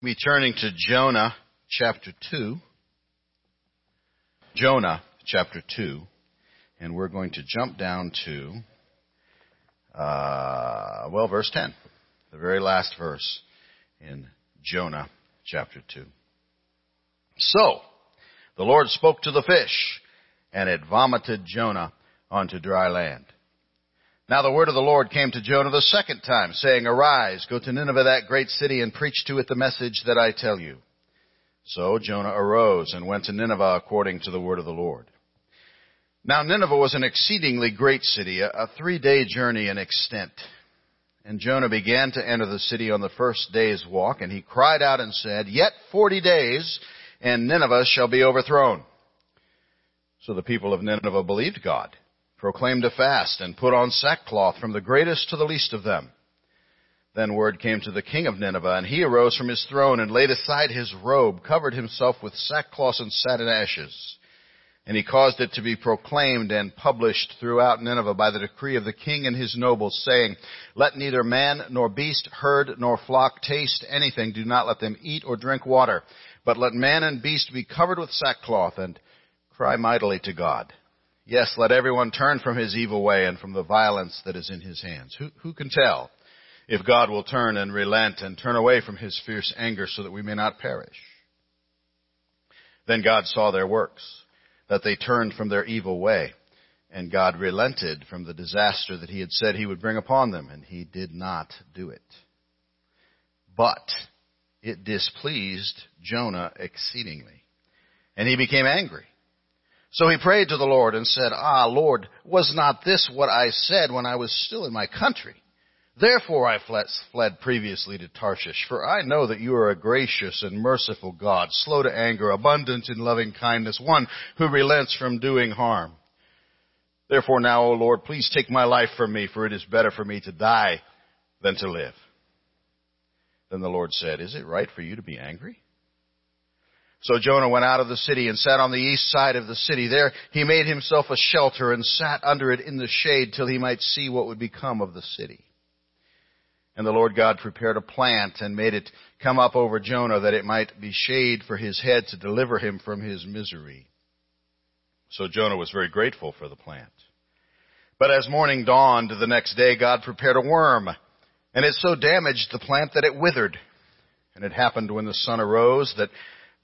We turning to Jonah chapter 2. Jonah chapter 2. And we're going to jump down to, uh, well, verse 10. The very last verse in Jonah chapter 2. So, the Lord spoke to the fish, and it vomited Jonah onto dry land. Now the word of the Lord came to Jonah the second time, saying, Arise, go to Nineveh, that great city, and preach to it the message that I tell you. So Jonah arose and went to Nineveh according to the word of the Lord. Now Nineveh was an exceedingly great city, a three-day journey in extent. And Jonah began to enter the city on the first day's walk, and he cried out and said, Yet forty days, and Nineveh shall be overthrown. So the people of Nineveh believed God proclaimed a fast, and put on sackcloth from the greatest to the least of them. Then word came to the king of Nineveh, and he arose from his throne and laid aside his robe, covered himself with sackcloth and sat in ashes. And he caused it to be proclaimed and published throughout Nineveh by the decree of the king and his nobles, saying, Let neither man nor beast, herd nor flock taste anything. Do not let them eat or drink water. But let man and beast be covered with sackcloth and cry mightily to God. Yes, let everyone turn from his evil way and from the violence that is in his hands. Who, who can tell if God will turn and relent and turn away from his fierce anger so that we may not perish? Then God saw their works, that they turned from their evil way, and God relented from the disaster that he had said he would bring upon them, and he did not do it. But it displeased Jonah exceedingly, and he became angry. So he prayed to the Lord and said, Ah, Lord, was not this what I said when I was still in my country? Therefore I fled previously to Tarshish, for I know that you are a gracious and merciful God, slow to anger, abundant in loving kindness, one who relents from doing harm. Therefore now, O Lord, please take my life from me, for it is better for me to die than to live. Then the Lord said, Is it right for you to be angry? So Jonah went out of the city and sat on the east side of the city. There he made himself a shelter and sat under it in the shade till he might see what would become of the city. And the Lord God prepared a plant and made it come up over Jonah that it might be shade for his head to deliver him from his misery. So Jonah was very grateful for the plant. But as morning dawned the next day, God prepared a worm, and it so damaged the plant that it withered. And it happened when the sun arose that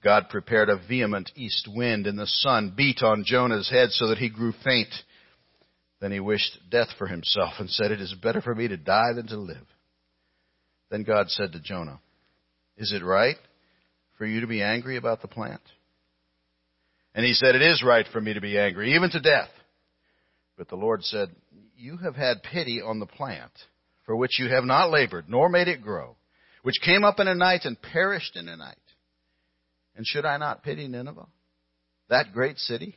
God prepared a vehement east wind, and the sun beat on Jonah's head so that he grew faint. Then he wished death for himself and said, It is better for me to die than to live. Then God said to Jonah, Is it right for you to be angry about the plant? And he said, It is right for me to be angry, even to death. But the Lord said, You have had pity on the plant, for which you have not labored, nor made it grow, which came up in a night and perished in a night. And should I not pity Nineveh, that great city,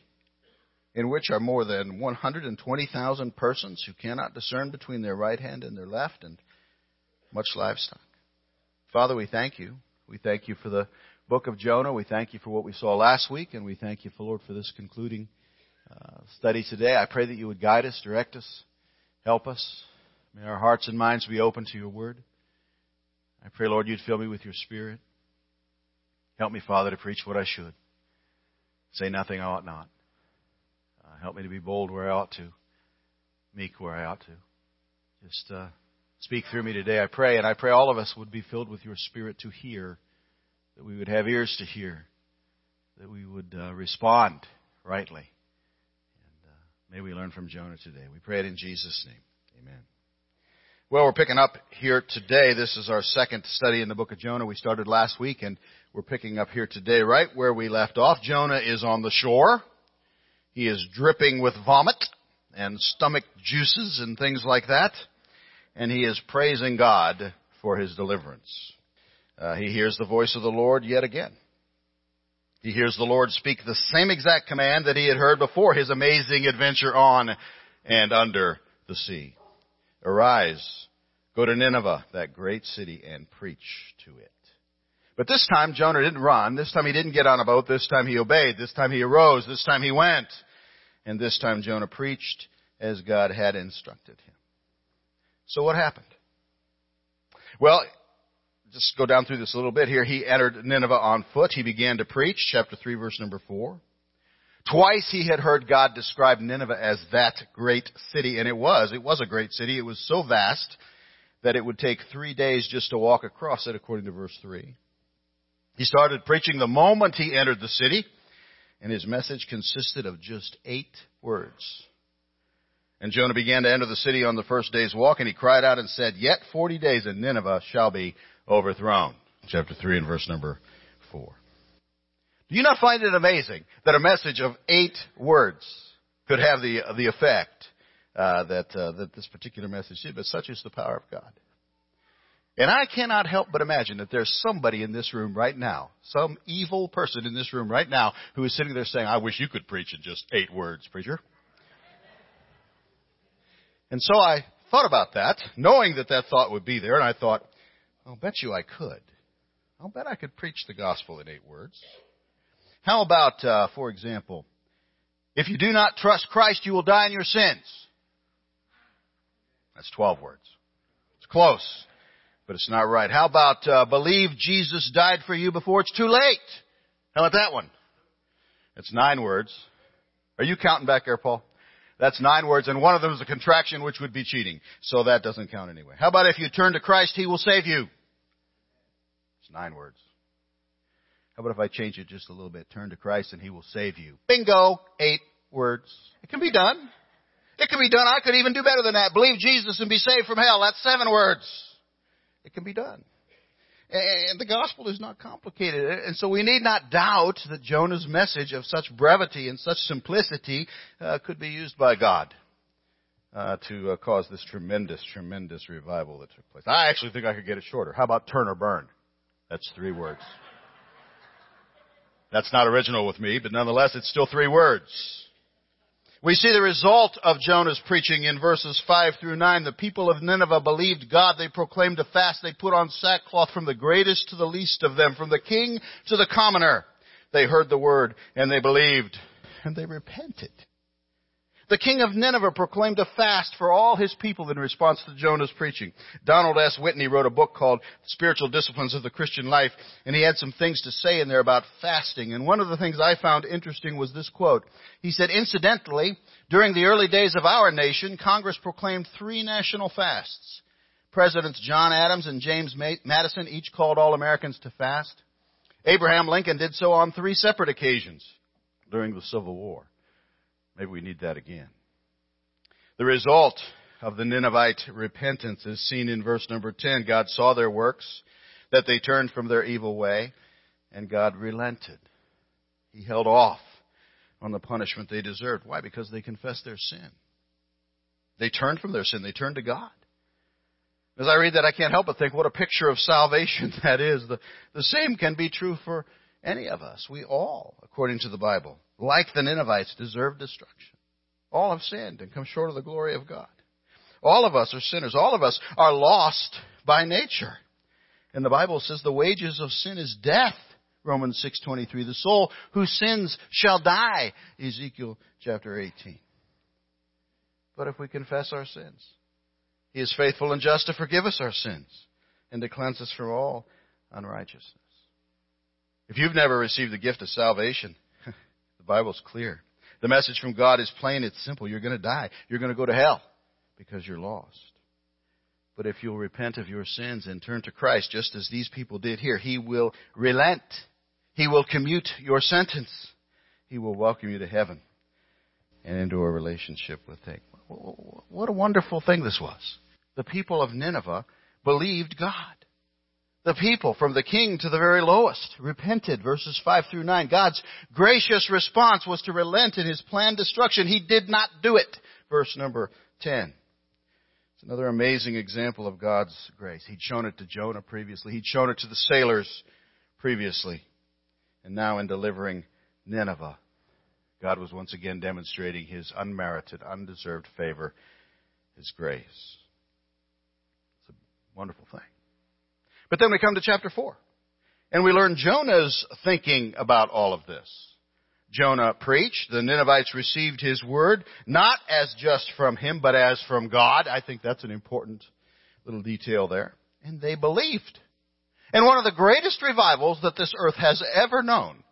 in which are more than 120,000 persons who cannot discern between their right hand and their left, and much livestock? Father, we thank you. We thank you for the book of Jonah. We thank you for what we saw last week, and we thank you, for Lord, for this concluding uh, study today. I pray that you would guide us, direct us, help us. May our hearts and minds be open to your word. I pray, Lord, you'd fill me with your spirit. Help me, Father, to preach what I should. Say nothing I ought not. Uh, help me to be bold where I ought to, meek where I ought to. Just uh, speak through me today, I pray, and I pray all of us would be filled with your Spirit to hear, that we would have ears to hear, that we would uh, respond rightly. And uh, may we learn from Jonah today. We pray it in Jesus' name. Amen. Well, we're picking up here today. This is our second study in the book of Jonah. We started last week and we're picking up here today right where we left off. Jonah is on the shore. He is dripping with vomit and stomach juices and things like that. And he is praising God for his deliverance. Uh, he hears the voice of the Lord yet again. He hears the Lord speak the same exact command that he had heard before his amazing adventure on and under the sea. Arise, go to Nineveh, that great city, and preach to it. But this time Jonah didn't run. This time he didn't get on a boat. This time he obeyed. This time he arose. This time he went. And this time Jonah preached as God had instructed him. So what happened? Well, just go down through this a little bit here. He entered Nineveh on foot. He began to preach, chapter 3, verse number 4. Twice he had heard God describe Nineveh as that great city, and it was. It was a great city. It was so vast that it would take three days just to walk across it, according to verse 3. He started preaching the moment he entered the city, and his message consisted of just eight words. And Jonah began to enter the city on the first day's walk, and he cried out and said, Yet forty days and Nineveh shall be overthrown. Chapter 3 and verse number 4. Do you not find it amazing that a message of eight words could have the, the effect uh, that, uh, that this particular message did? But such is the power of God. And I cannot help but imagine that there's somebody in this room right now, some evil person in this room right now, who is sitting there saying, I wish you could preach in just eight words, preacher. And so I thought about that, knowing that that thought would be there, and I thought, I'll bet you I could. I'll bet I could preach the gospel in eight words. How about, uh, for example, if you do not trust Christ, you will die in your sins. That's 12 words. It's close, but it's not right. How about, uh, believe Jesus died for you before it's too late? How about that one? It's nine words. Are you counting back there, Paul? That's nine words, and one of them is a contraction, which would be cheating. So that doesn't count anyway. How about if you turn to Christ, He will save you? It's nine words. How about if I change it just a little bit? Turn to Christ and He will save you. Bingo! Eight words. It can be done. It can be done. I could even do better than that. Believe Jesus and be saved from hell. That's seven words. It can be done. And the gospel is not complicated. And so we need not doubt that Jonah's message of such brevity and such simplicity uh, could be used by God uh, to uh, cause this tremendous, tremendous revival that took place. I actually think I could get it shorter. How about turn or burn? That's three words. That's not original with me, but nonetheless, it's still three words. We see the result of Jonah's preaching in verses 5 through 9. The people of Nineveh believed God. They proclaimed a fast. They put on sackcloth from the greatest to the least of them, from the king to the commoner. They heard the word and they believed and they repented. The king of Nineveh proclaimed a fast for all his people in response to Jonah's preaching. Donald S. Whitney wrote a book called Spiritual Disciplines of the Christian Life, and he had some things to say in there about fasting. And one of the things I found interesting was this quote. He said, incidentally, during the early days of our nation, Congress proclaimed three national fasts. Presidents John Adams and James Madison each called all Americans to fast. Abraham Lincoln did so on three separate occasions during the Civil War. Maybe we need that again. The result of the Ninevite repentance is seen in verse number 10. God saw their works, that they turned from their evil way, and God relented. He held off on the punishment they deserved. Why? Because they confessed their sin. They turned from their sin. They turned to God. As I read that, I can't help but think what a picture of salvation that is. The, the same can be true for any of us. We all, according to the Bible, like the Ninevites, deserve destruction. All have sinned and come short of the glory of God. All of us are sinners. All of us are lost by nature. And the Bible says the wages of sin is death. Romans 6:23. The soul who sins shall die. Ezekiel chapter 18. But if we confess our sins, he is faithful and just to forgive us our sins and to cleanse us from all unrighteousness. If you've never received the gift of salvation, the Bible's clear. The message from God is plain, it's simple. You're going to die. You're going to go to hell because you're lost. But if you'll repent of your sins and turn to Christ, just as these people did here, He will relent. He will commute your sentence. He will welcome you to heaven and into a relationship with Him. What a wonderful thing this was. The people of Nineveh believed God. The people, from the king to the very lowest, repented. Verses 5 through 9. God's gracious response was to relent in his planned destruction. He did not do it. Verse number 10. It's another amazing example of God's grace. He'd shown it to Jonah previously. He'd shown it to the sailors previously. And now in delivering Nineveh, God was once again demonstrating his unmerited, undeserved favor, his grace. It's a wonderful thing. But then we come to chapter 4. And we learn Jonah's thinking about all of this. Jonah preached. The Ninevites received his word, not as just from him, but as from God. I think that's an important little detail there. And they believed. And one of the greatest revivals that this earth has ever known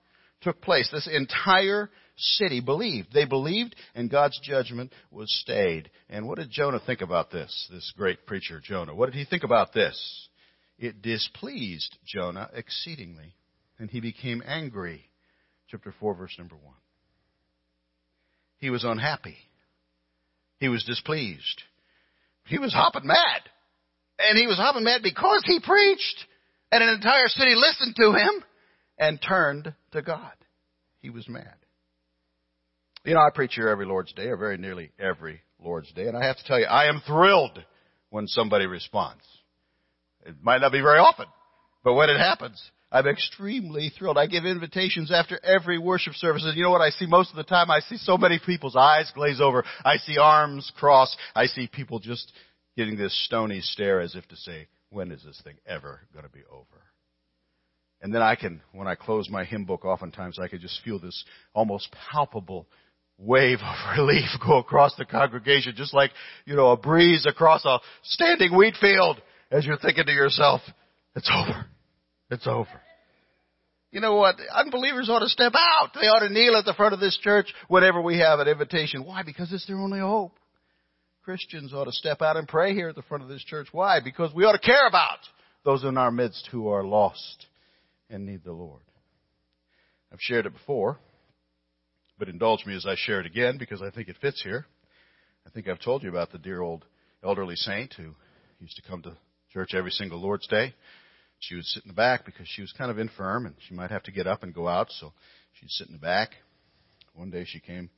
took place. This entire city believed. They believed and God's judgment was stayed. And what did Jonah think about this? This great preacher, Jonah. What did he think about this? It displeased Jonah exceedingly and he became angry. Chapter 4 verse number 1. He was unhappy. He was displeased. He was hopping mad. And he was hopping mad because he preached and an entire city listened to him and turned to God. He was mad. You know, I preach here every Lord's Day, or very nearly every Lord's Day, and I have to tell you, I am thrilled when somebody responds. It might not be very often, but when it happens, I'm extremely thrilled. I give invitations after every worship service, and you know what I see most of the time? I see so many people's eyes glaze over. I see arms cross. I see people just getting this stony stare as if to say, when is this thing ever going to be over? And then I can, when I close my hymn book, oftentimes I can just feel this almost palpable wave of relief go across the congregation, just like, you know, a breeze across a standing wheat field as you're thinking to yourself, it's over. It's over. You know what? Unbelievers ought to step out. They ought to kneel at the front of this church whenever we have an invitation. Why? Because it's their only hope. Christians ought to step out and pray here at the front of this church. Why? Because we ought to care about those in our midst who are lost and need the Lord. I've shared it before, but indulge me as I share it again because I think it fits here. I think I've told you about the dear old elderly saint who used to come to church every single Lord's Day. She would sit in the back because she was kind of infirm and she might have to get up and go out, so she'd sit in the back. One day she came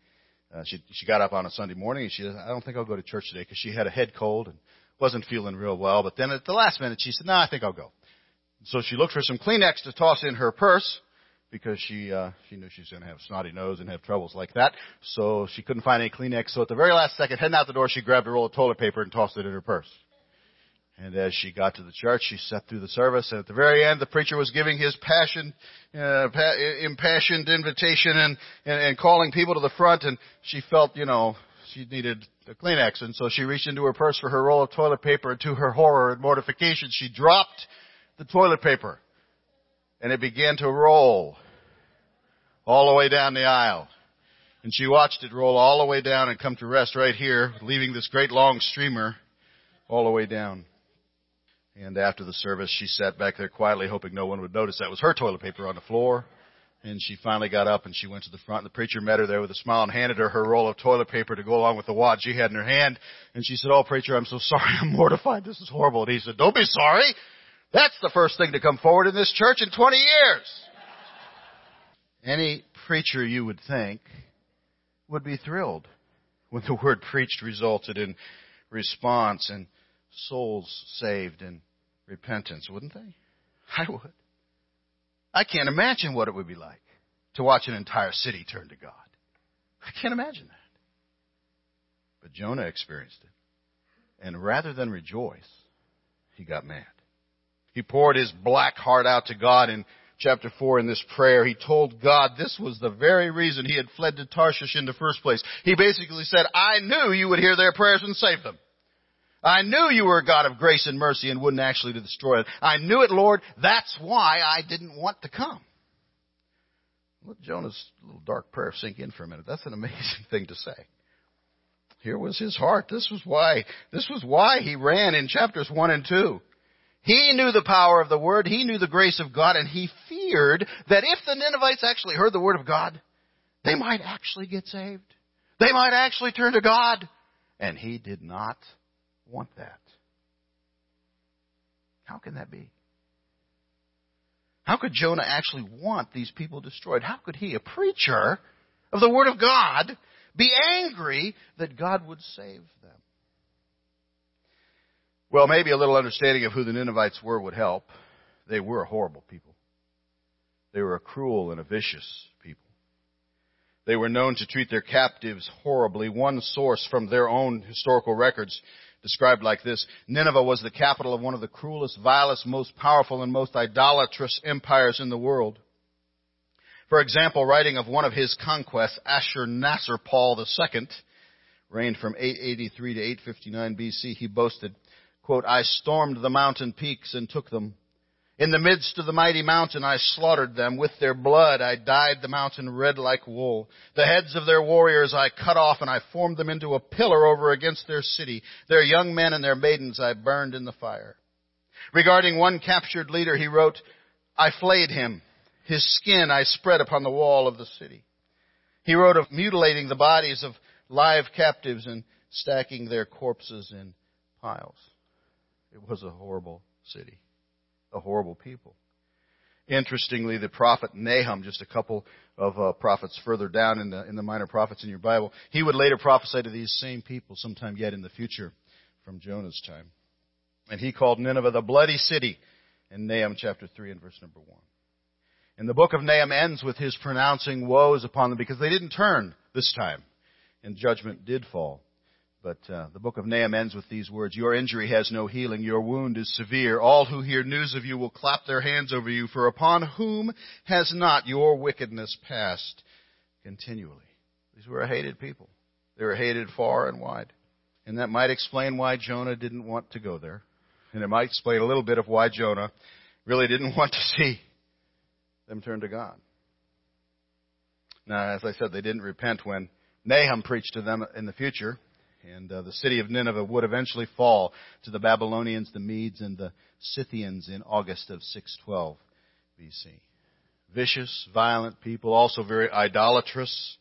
uh, she she got up on a Sunday morning and she said, "I don't think I'll go to church today because she had a head cold and wasn't feeling real well." But then at the last minute, she said, "No, I think I'll go." So she looked for some Kleenex to toss in her purse because she uh, she knew she was going to have a snotty nose and have troubles like that. So she couldn't find any Kleenex. So at the very last second, heading out the door, she grabbed a roll of toilet paper and tossed it in her purse. And as she got to the church, she sat through the service. And at the very end, the preacher was giving his passion, uh, pa- impassioned invitation and, and, and calling people to the front. And she felt, you know, she needed a Kleenex. And so she reached into her purse for her roll of toilet paper. And to her horror and mortification, she dropped the toilet paper. And it began to roll all the way down the aisle. And she watched it roll all the way down and come to rest right here, leaving this great long streamer all the way down. And after the service, she sat back there quietly, hoping no one would notice that was her toilet paper on the floor. And she finally got up and she went to the front. And the preacher met her there with a smile and handed her her roll of toilet paper to go along with the wad she had in her hand. And she said, "Oh, preacher, I'm so sorry. I'm mortified. This is horrible." And he said, "Don't be sorry. That's the first thing to come forward in this church in 20 years." Any preacher you would think would be thrilled when the word preached resulted in response and souls saved and repentance, wouldn't they? I would. I can't imagine what it would be like to watch an entire city turn to God. I can't imagine that. But Jonah experienced it. And rather than rejoice, he got mad. He poured his black heart out to God in chapter 4 in this prayer. He told God this was the very reason he had fled to Tarshish in the first place. He basically said, I knew you would hear their prayers and save them. I knew you were a God of grace and mercy and wouldn't actually destroy it. I knew it, Lord. That's why I didn't want to come. Let Jonah's little dark prayer sink in for a minute. That's an amazing thing to say. Here was his heart. This was why, this was why he ran in chapters 1 and 2. He knew the power of the word. He knew the grace of God and he feared that if the Ninevites actually heard the word of God, they might actually get saved. They might actually turn to God. And he did not want that. How can that be? How could Jonah actually want these people destroyed? How could he, a preacher of the Word of God, be angry that God would save them? Well, maybe a little understanding of who the Ninevites were would help. They were a horrible people. They were a cruel and a vicious people. They were known to treat their captives horribly. One source from their own historical records described like this Nineveh was the capital of one of the cruelest, vilest, most powerful, and most idolatrous empires in the world. For example, writing of one of his conquests, Ashurnasirpal II, reigned from 883 to 859 BC, he boasted, quote, I stormed the mountain peaks and took them. In the midst of the mighty mountain I slaughtered them. With their blood I dyed the mountain red like wool. The heads of their warriors I cut off and I formed them into a pillar over against their city. Their young men and their maidens I burned in the fire. Regarding one captured leader, he wrote, I flayed him. His skin I spread upon the wall of the city. He wrote of mutilating the bodies of live captives and stacking their corpses in piles. It was a horrible city a horrible people. Interestingly, the prophet Nahum, just a couple of uh, prophets further down in the, in the minor prophets in your Bible, he would later prophesy to these same people sometime yet in the future from Jonah's time. And he called Nineveh the bloody city in Nahum chapter 3 and verse number 1. And the book of Nahum ends with his pronouncing woes upon them because they didn't turn this time. And judgment did fall. But uh, the book of Nahum ends with these words Your injury has no healing, your wound is severe. All who hear news of you will clap their hands over you, for upon whom has not your wickedness passed continually? These were a hated people. They were hated far and wide. And that might explain why Jonah didn't want to go there. And it might explain a little bit of why Jonah really didn't want to see them turn to God. Now, as I said, they didn't repent when Nahum preached to them in the future. And uh, the city of Nineveh would eventually fall to the Babylonians, the Medes, and the Scythians in August of 612 BC. Vicious, violent people, also very idolatrous.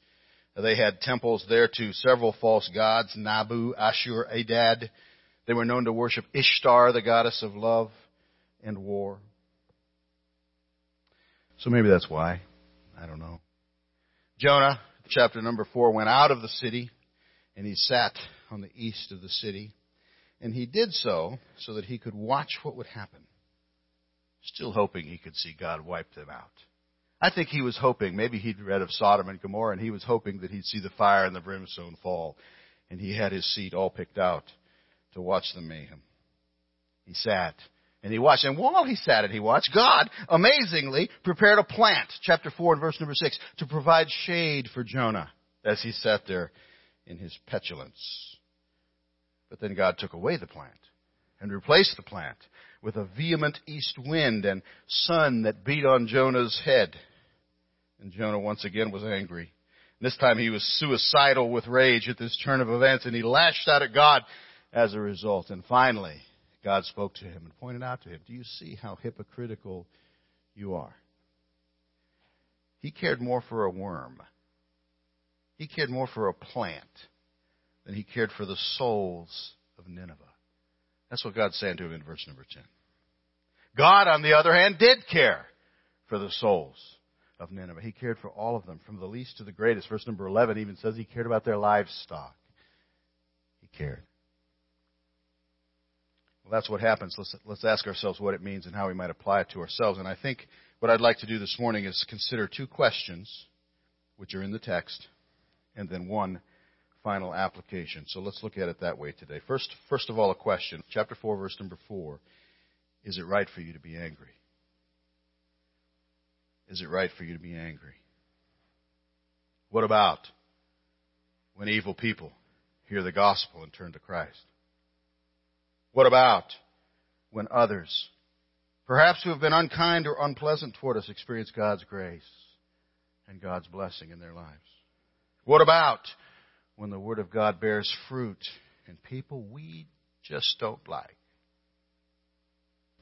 They had temples there to several false gods, Nabu, Ashur, Adad. They were known to worship Ishtar, the goddess of love and war. So maybe that's why. I don't know. Jonah, chapter number four, went out of the city and he sat on the east of the city. And he did so so that he could watch what would happen. Still hoping he could see God wipe them out. I think he was hoping, maybe he'd read of Sodom and Gomorrah, and he was hoping that he'd see the fire and the brimstone fall. And he had his seat all picked out to watch the mayhem. He sat and he watched. And while he sat and he watched, God amazingly prepared a plant, chapter 4 and verse number 6, to provide shade for Jonah as he sat there in his petulance. But then God took away the plant and replaced the plant with a vehement east wind and sun that beat on Jonah's head. And Jonah once again was angry. This time he was suicidal with rage at this turn of events and he lashed out at God as a result. And finally, God spoke to him and pointed out to him, Do you see how hypocritical you are? He cared more for a worm he cared more for a plant than he cared for the souls of Nineveh. That's what God's saying to him in verse number 10. God, on the other hand, did care for the souls of Nineveh. He cared for all of them, from the least to the greatest. Verse number 11 even says he cared about their livestock. He cared. Well, that's what happens. Let's, let's ask ourselves what it means and how we might apply it to ourselves. And I think what I'd like to do this morning is consider two questions, which are in the text, and then one final application. So let's look at it that way today. First, first of all, a question. Chapter 4, verse number 4. Is it right for you to be angry? Is it right for you to be angry? What about when evil people hear the gospel and turn to Christ? What about when others, perhaps who have been unkind or unpleasant toward us, experience God's grace and God's blessing in their lives? What about when the Word of God bears fruit in people we just don't like?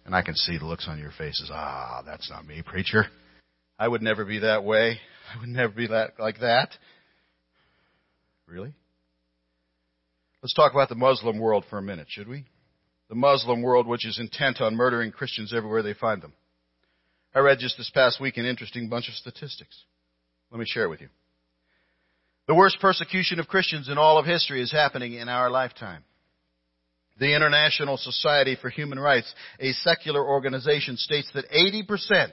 And I can see the looks on your faces. Ah, that's not me, preacher. I would never be that way. I would never be that, like that. Really? Let's talk about the Muslim world for a minute, should we? The Muslim world, which is intent on murdering Christians everywhere they find them. I read just this past week an interesting bunch of statistics. Let me share it with you. The worst persecution of Christians in all of history is happening in our lifetime. The International Society for Human Rights, a secular organization, states that 80%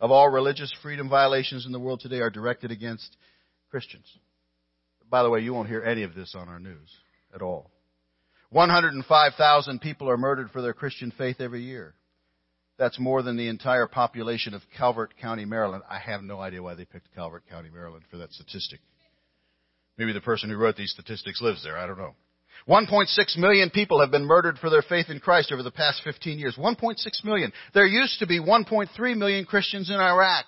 of all religious freedom violations in the world today are directed against Christians. By the way, you won't hear any of this on our news at all. 105,000 people are murdered for their Christian faith every year. That's more than the entire population of Calvert County, Maryland. I have no idea why they picked Calvert County, Maryland for that statistic. Maybe the person who wrote these statistics lives there. I don't know. 1.6 million people have been murdered for their faith in Christ over the past 15 years. 1.6 million. There used to be 1.3 million Christians in Iraq.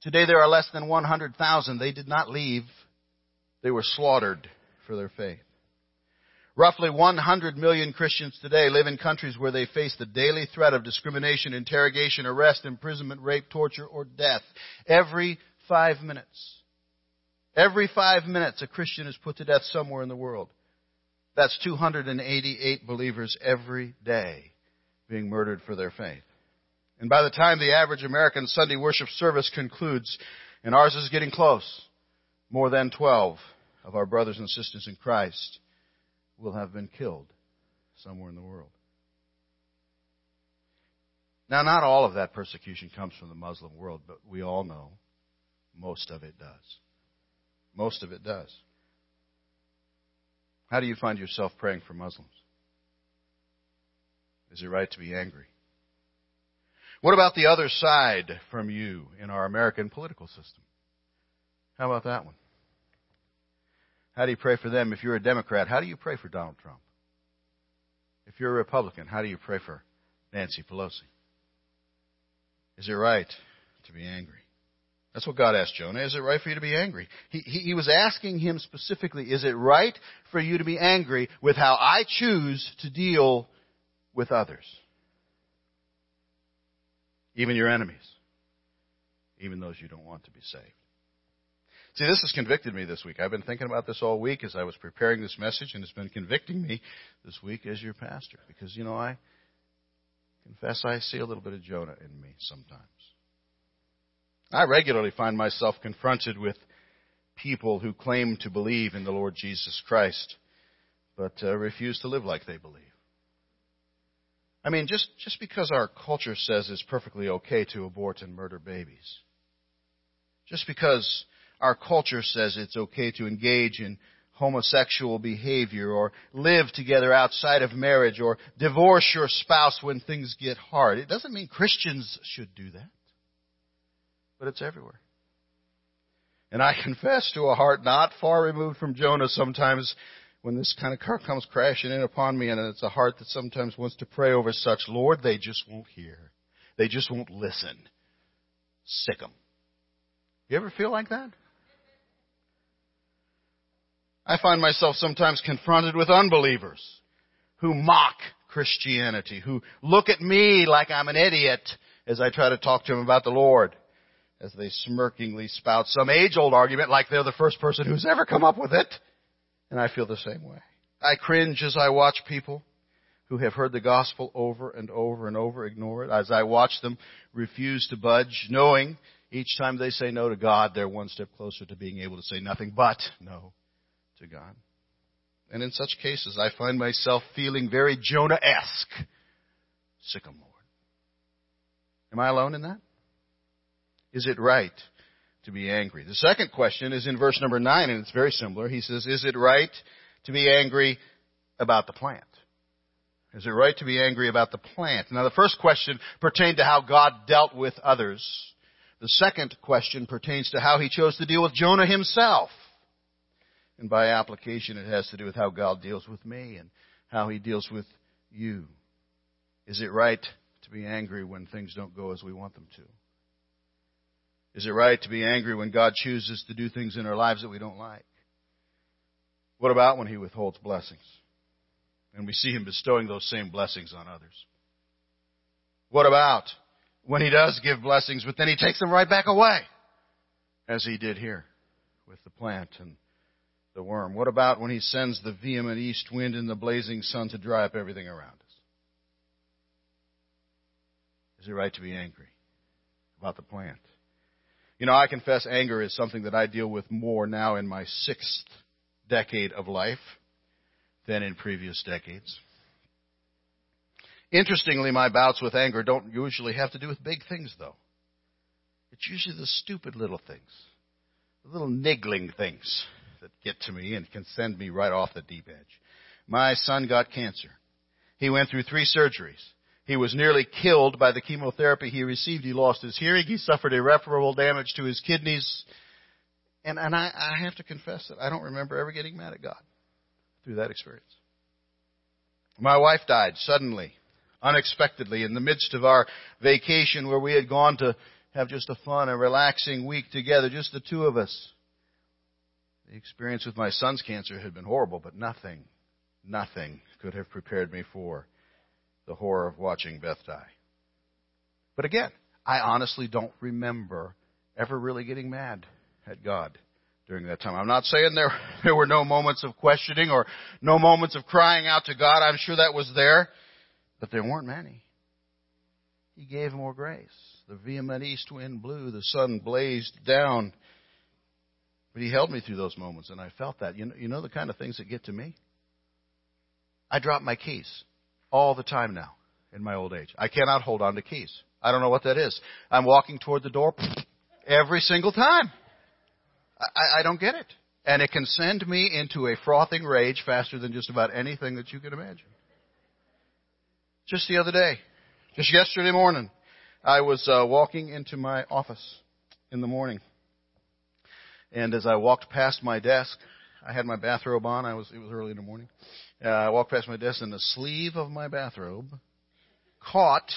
Today there are less than 100,000. They did not leave. They were slaughtered for their faith. Roughly 100 million Christians today live in countries where they face the daily threat of discrimination, interrogation, arrest, imprisonment, rape, torture, or death. Every five minutes. Every five minutes a Christian is put to death somewhere in the world. That's 288 believers every day being murdered for their faith. And by the time the average American Sunday worship service concludes, and ours is getting close, more than 12 of our brothers and sisters in Christ will have been killed somewhere in the world. Now, not all of that persecution comes from the Muslim world, but we all know most of it does. Most of it does. How do you find yourself praying for Muslims? Is it right to be angry? What about the other side from you in our American political system? How about that one? How do you pray for them? If you're a Democrat, how do you pray for Donald Trump? If you're a Republican, how do you pray for Nancy Pelosi? Is it right to be angry? That's what God asked Jonah. Is it right for you to be angry? He, he, he, was asking him specifically, is it right for you to be angry with how I choose to deal with others? Even your enemies. Even those you don't want to be saved. See, this has convicted me this week. I've been thinking about this all week as I was preparing this message, and it's been convicting me this week as your pastor. Because, you know, I confess I see a little bit of Jonah in me sometimes. I regularly find myself confronted with people who claim to believe in the Lord Jesus Christ, but uh, refuse to live like they believe. I mean, just, just because our culture says it's perfectly okay to abort and murder babies, just because our culture says it's okay to engage in homosexual behavior or live together outside of marriage or divorce your spouse when things get hard, it doesn't mean Christians should do that but it's everywhere. And I confess to a heart not far removed from Jonah sometimes when this kind of car comes crashing in upon me, and it's a heart that sometimes wants to pray over such, Lord, they just won't hear. They just won't listen. Sick them. You ever feel like that? I find myself sometimes confronted with unbelievers who mock Christianity, who look at me like I'm an idiot as I try to talk to them about the Lord as they smirkingly spout some age-old argument like they're the first person who's ever come up with it. And I feel the same way. I cringe as I watch people who have heard the gospel over and over and over ignore it, as I watch them refuse to budge, knowing each time they say no to God, they're one step closer to being able to say nothing but no to God. And in such cases, I find myself feeling very Jonah-esque. Of Lord. Am I alone in that? Is it right to be angry? The second question is in verse number 9, and it's very similar. He says, Is it right to be angry about the plant? Is it right to be angry about the plant? Now, the first question pertained to how God dealt with others. The second question pertains to how he chose to deal with Jonah himself. And by application, it has to do with how God deals with me and how he deals with you. Is it right to be angry when things don't go as we want them to? Is it right to be angry when God chooses to do things in our lives that we don't like? What about when He withholds blessings? And we see Him bestowing those same blessings on others. What about when He does give blessings, but then He takes them right back away? As He did here with the plant and the worm. What about when He sends the vehement east wind and the blazing sun to dry up everything around us? Is it right to be angry about the plant? You know, I confess anger is something that I deal with more now in my sixth decade of life than in previous decades. Interestingly, my bouts with anger don't usually have to do with big things, though. It's usually the stupid little things, the little niggling things that get to me and can send me right off the deep edge. My son got cancer. He went through three surgeries. He was nearly killed by the chemotherapy he received. He lost his hearing. He suffered irreparable damage to his kidneys. And, and I, I have to confess that I don't remember ever getting mad at God through that experience. My wife died suddenly, unexpectedly, in the midst of our vacation where we had gone to have just a fun and relaxing week together, just the two of us. The experience with my son's cancer had been horrible, but nothing, nothing could have prepared me for the horror of watching Beth die. But again, I honestly don't remember ever really getting mad at God during that time. I'm not saying there, there were no moments of questioning or no moments of crying out to God. I'm sure that was there, but there weren't many. He gave more grace. The vehement east wind blew, the sun blazed down. But he held me through those moments, and I felt that. You know, you know the kind of things that get to me? I dropped my keys all the time now in my old age. I cannot hold on to keys. I don't know what that is. I'm walking toward the door every single time. I, I don't get it. And it can send me into a frothing rage faster than just about anything that you can imagine. Just the other day, just yesterday morning, I was uh, walking into my office in the morning. And as I walked past my desk, I had my bathrobe on. I was it was early in the morning. Uh, I walked past my desk, and the sleeve of my bathrobe caught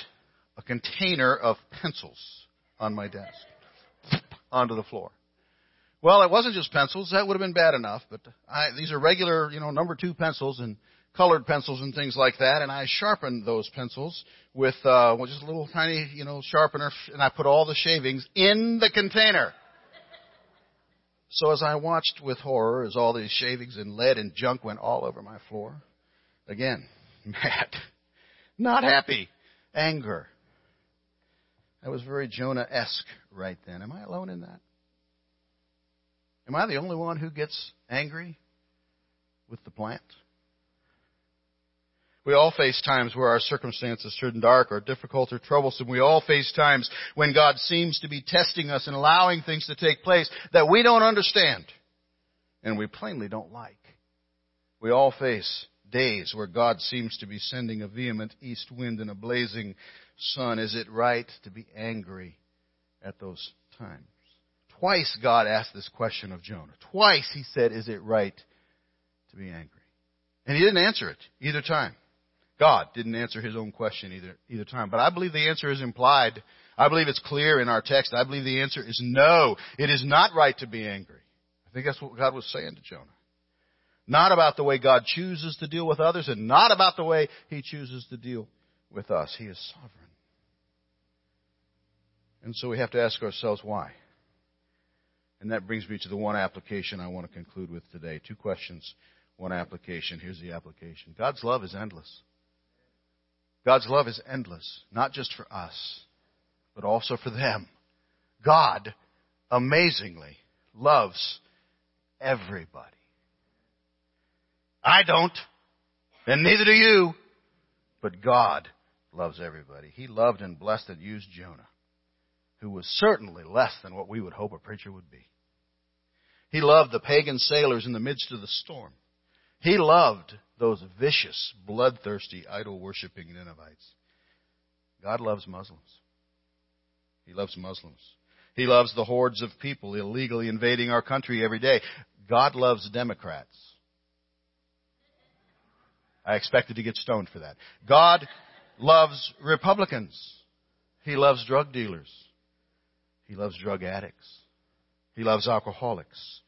a container of pencils on my desk onto the floor. Well, it wasn't just pencils. That would have been bad enough, but I, these are regular, you know, number two pencils and colored pencils and things like that. And I sharpened those pencils with uh, well, just a little tiny, you know, sharpener, and I put all the shavings in the container. So as I watched with horror as all these shavings and lead and junk went all over my floor, again, mad, not happy, anger. That was very Jonah-esque right then. Am I alone in that? Am I the only one who gets angry with the plant? We all face times where our circumstances turn dark or difficult or troublesome. We all face times when God seems to be testing us and allowing things to take place that we don't understand and we plainly don't like. We all face days where God seems to be sending a vehement east wind and a blazing sun. Is it right to be angry at those times? Twice God asked this question of Jonah. Twice he said, Is it right to be angry? And he didn't answer it either time. God didn't answer his own question either, either time. But I believe the answer is implied. I believe it's clear in our text. I believe the answer is no. It is not right to be angry. I think that's what God was saying to Jonah. Not about the way God chooses to deal with others and not about the way he chooses to deal with us. He is sovereign. And so we have to ask ourselves why. And that brings me to the one application I want to conclude with today. Two questions, one application. Here's the application God's love is endless. God's love is endless, not just for us, but also for them. God amazingly loves everybody. I don't, and neither do you, but God loves everybody. He loved and blessed and used Jonah, who was certainly less than what we would hope a preacher would be. He loved the pagan sailors in the midst of the storm. He loved those vicious, bloodthirsty, idol worshipping Ninevites. God loves Muslims. He loves Muslims. He loves the hordes of people illegally invading our country every day. God loves Democrats. I expected to get stoned for that. God loves Republicans. He loves drug dealers. He loves drug addicts. He loves alcoholics.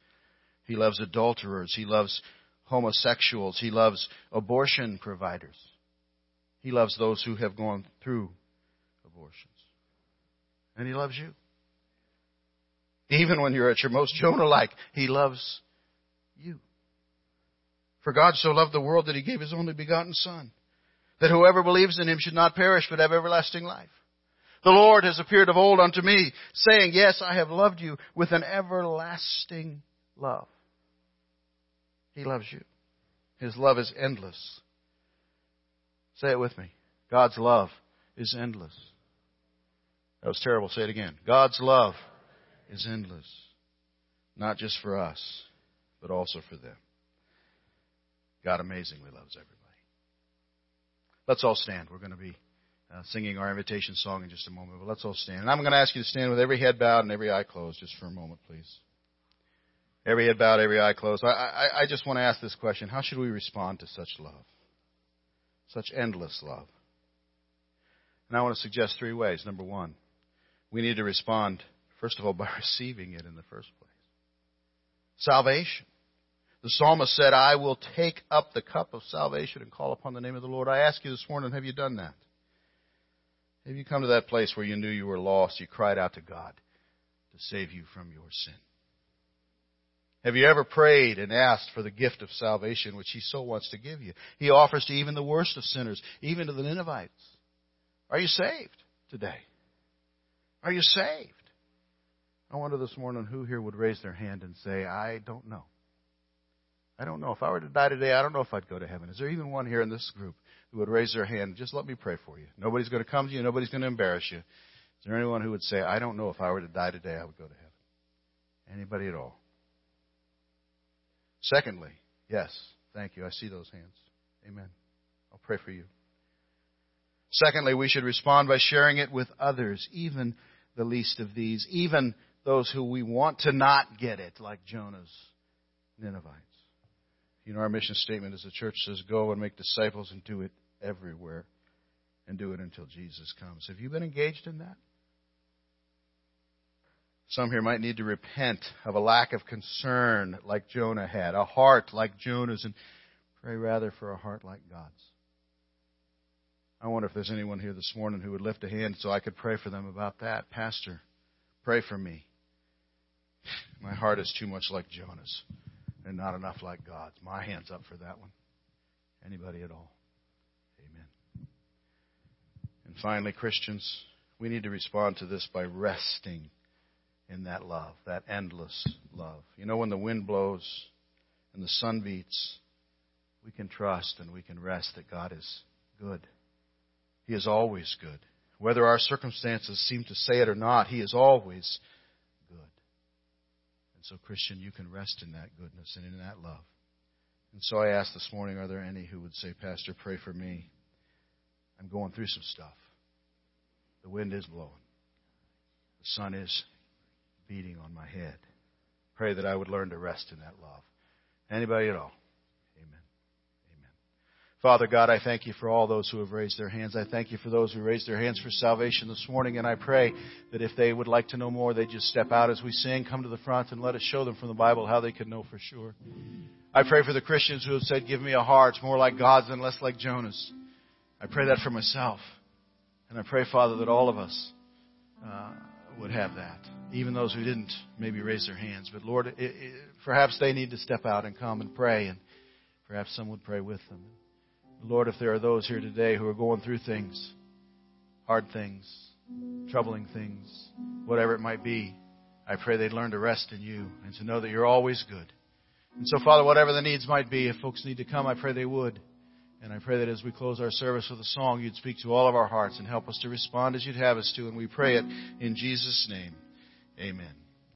He loves adulterers. He loves homosexuals. He loves abortion providers. He loves those who have gone through abortions. And He loves you. Even when you're at your most Jonah like, He loves you. For God so loved the world that He gave His only begotten Son, that whoever believes in Him should not perish but have everlasting life. The Lord has appeared of old unto me, saying, Yes, I have loved you with an everlasting love. He loves you. His love is endless. Say it with me. God's love is endless. That was terrible. Say it again. God's love is endless. Not just for us, but also for them. God amazingly loves everybody. Let's all stand. We're going to be uh, singing our invitation song in just a moment, but let's all stand. And I'm going to ask you to stand with every head bowed and every eye closed just for a moment, please. Every head bowed, every eye closed. I, I, I just want to ask this question. How should we respond to such love? Such endless love. And I want to suggest three ways. Number one, we need to respond, first of all, by receiving it in the first place. Salvation. The psalmist said, I will take up the cup of salvation and call upon the name of the Lord. I ask you this morning, have you done that? Have you come to that place where you knew you were lost? You cried out to God to save you from your sin. Have you ever prayed and asked for the gift of salvation which He so wants to give you? He offers to even the worst of sinners, even to the Ninevites. Are you saved today? Are you saved? I wonder this morning who here would raise their hand and say, I don't know. I don't know. If I were to die today, I don't know if I'd go to heaven. Is there even one here in this group who would raise their hand? Just let me pray for you. Nobody's going to come to you. Nobody's going to embarrass you. Is there anyone who would say, I don't know if I were to die today, I would go to heaven? Anybody at all? Secondly, yes, thank you. I see those hands. Amen. I'll pray for you. Secondly, we should respond by sharing it with others, even the least of these, even those who we want to not get it, like Jonah's Ninevites. You know, our mission statement as a church says, go and make disciples and do it everywhere and do it until Jesus comes. Have you been engaged in that? Some here might need to repent of a lack of concern like Jonah had, a heart like Jonah's, and pray rather for a heart like God's. I wonder if there's anyone here this morning who would lift a hand so I could pray for them about that. Pastor, pray for me. My heart is too much like Jonah's and not enough like God's. My hand's up for that one. Anybody at all? Amen. And finally, Christians, we need to respond to this by resting in that love, that endless love. You know, when the wind blows and the sun beats, we can trust and we can rest that God is good. He is always good. Whether our circumstances seem to say it or not, He is always good. And so, Christian, you can rest in that goodness and in that love. And so I ask this morning, are there any who would say, Pastor, pray for me? I'm going through some stuff. The wind is blowing. The sun is beating on my head. Pray that I would learn to rest in that love. Anybody at all? Amen. Amen. Father God, I thank you for all those who have raised their hands. I thank you for those who raised their hands for salvation this morning. And I pray that if they would like to know more, they just step out as we sing, come to the front, and let us show them from the Bible how they can know for sure. I pray for the Christians who have said, Give me a heart more like God's and less like Jonah's. I pray that for myself. And I pray, Father, that all of us uh, would have that even those who didn't maybe raise their hands. But Lord, it, it, perhaps they need to step out and come and pray, and perhaps some would pray with them. Lord, if there are those here today who are going through things, hard things, troubling things, whatever it might be, I pray they'd learn to rest in you and to know that you're always good. And so, Father, whatever the needs might be, if folks need to come, I pray they would. And I pray that as we close our service with a song, you'd speak to all of our hearts and help us to respond as you'd have us to. And we pray it in Jesus' name. Amen.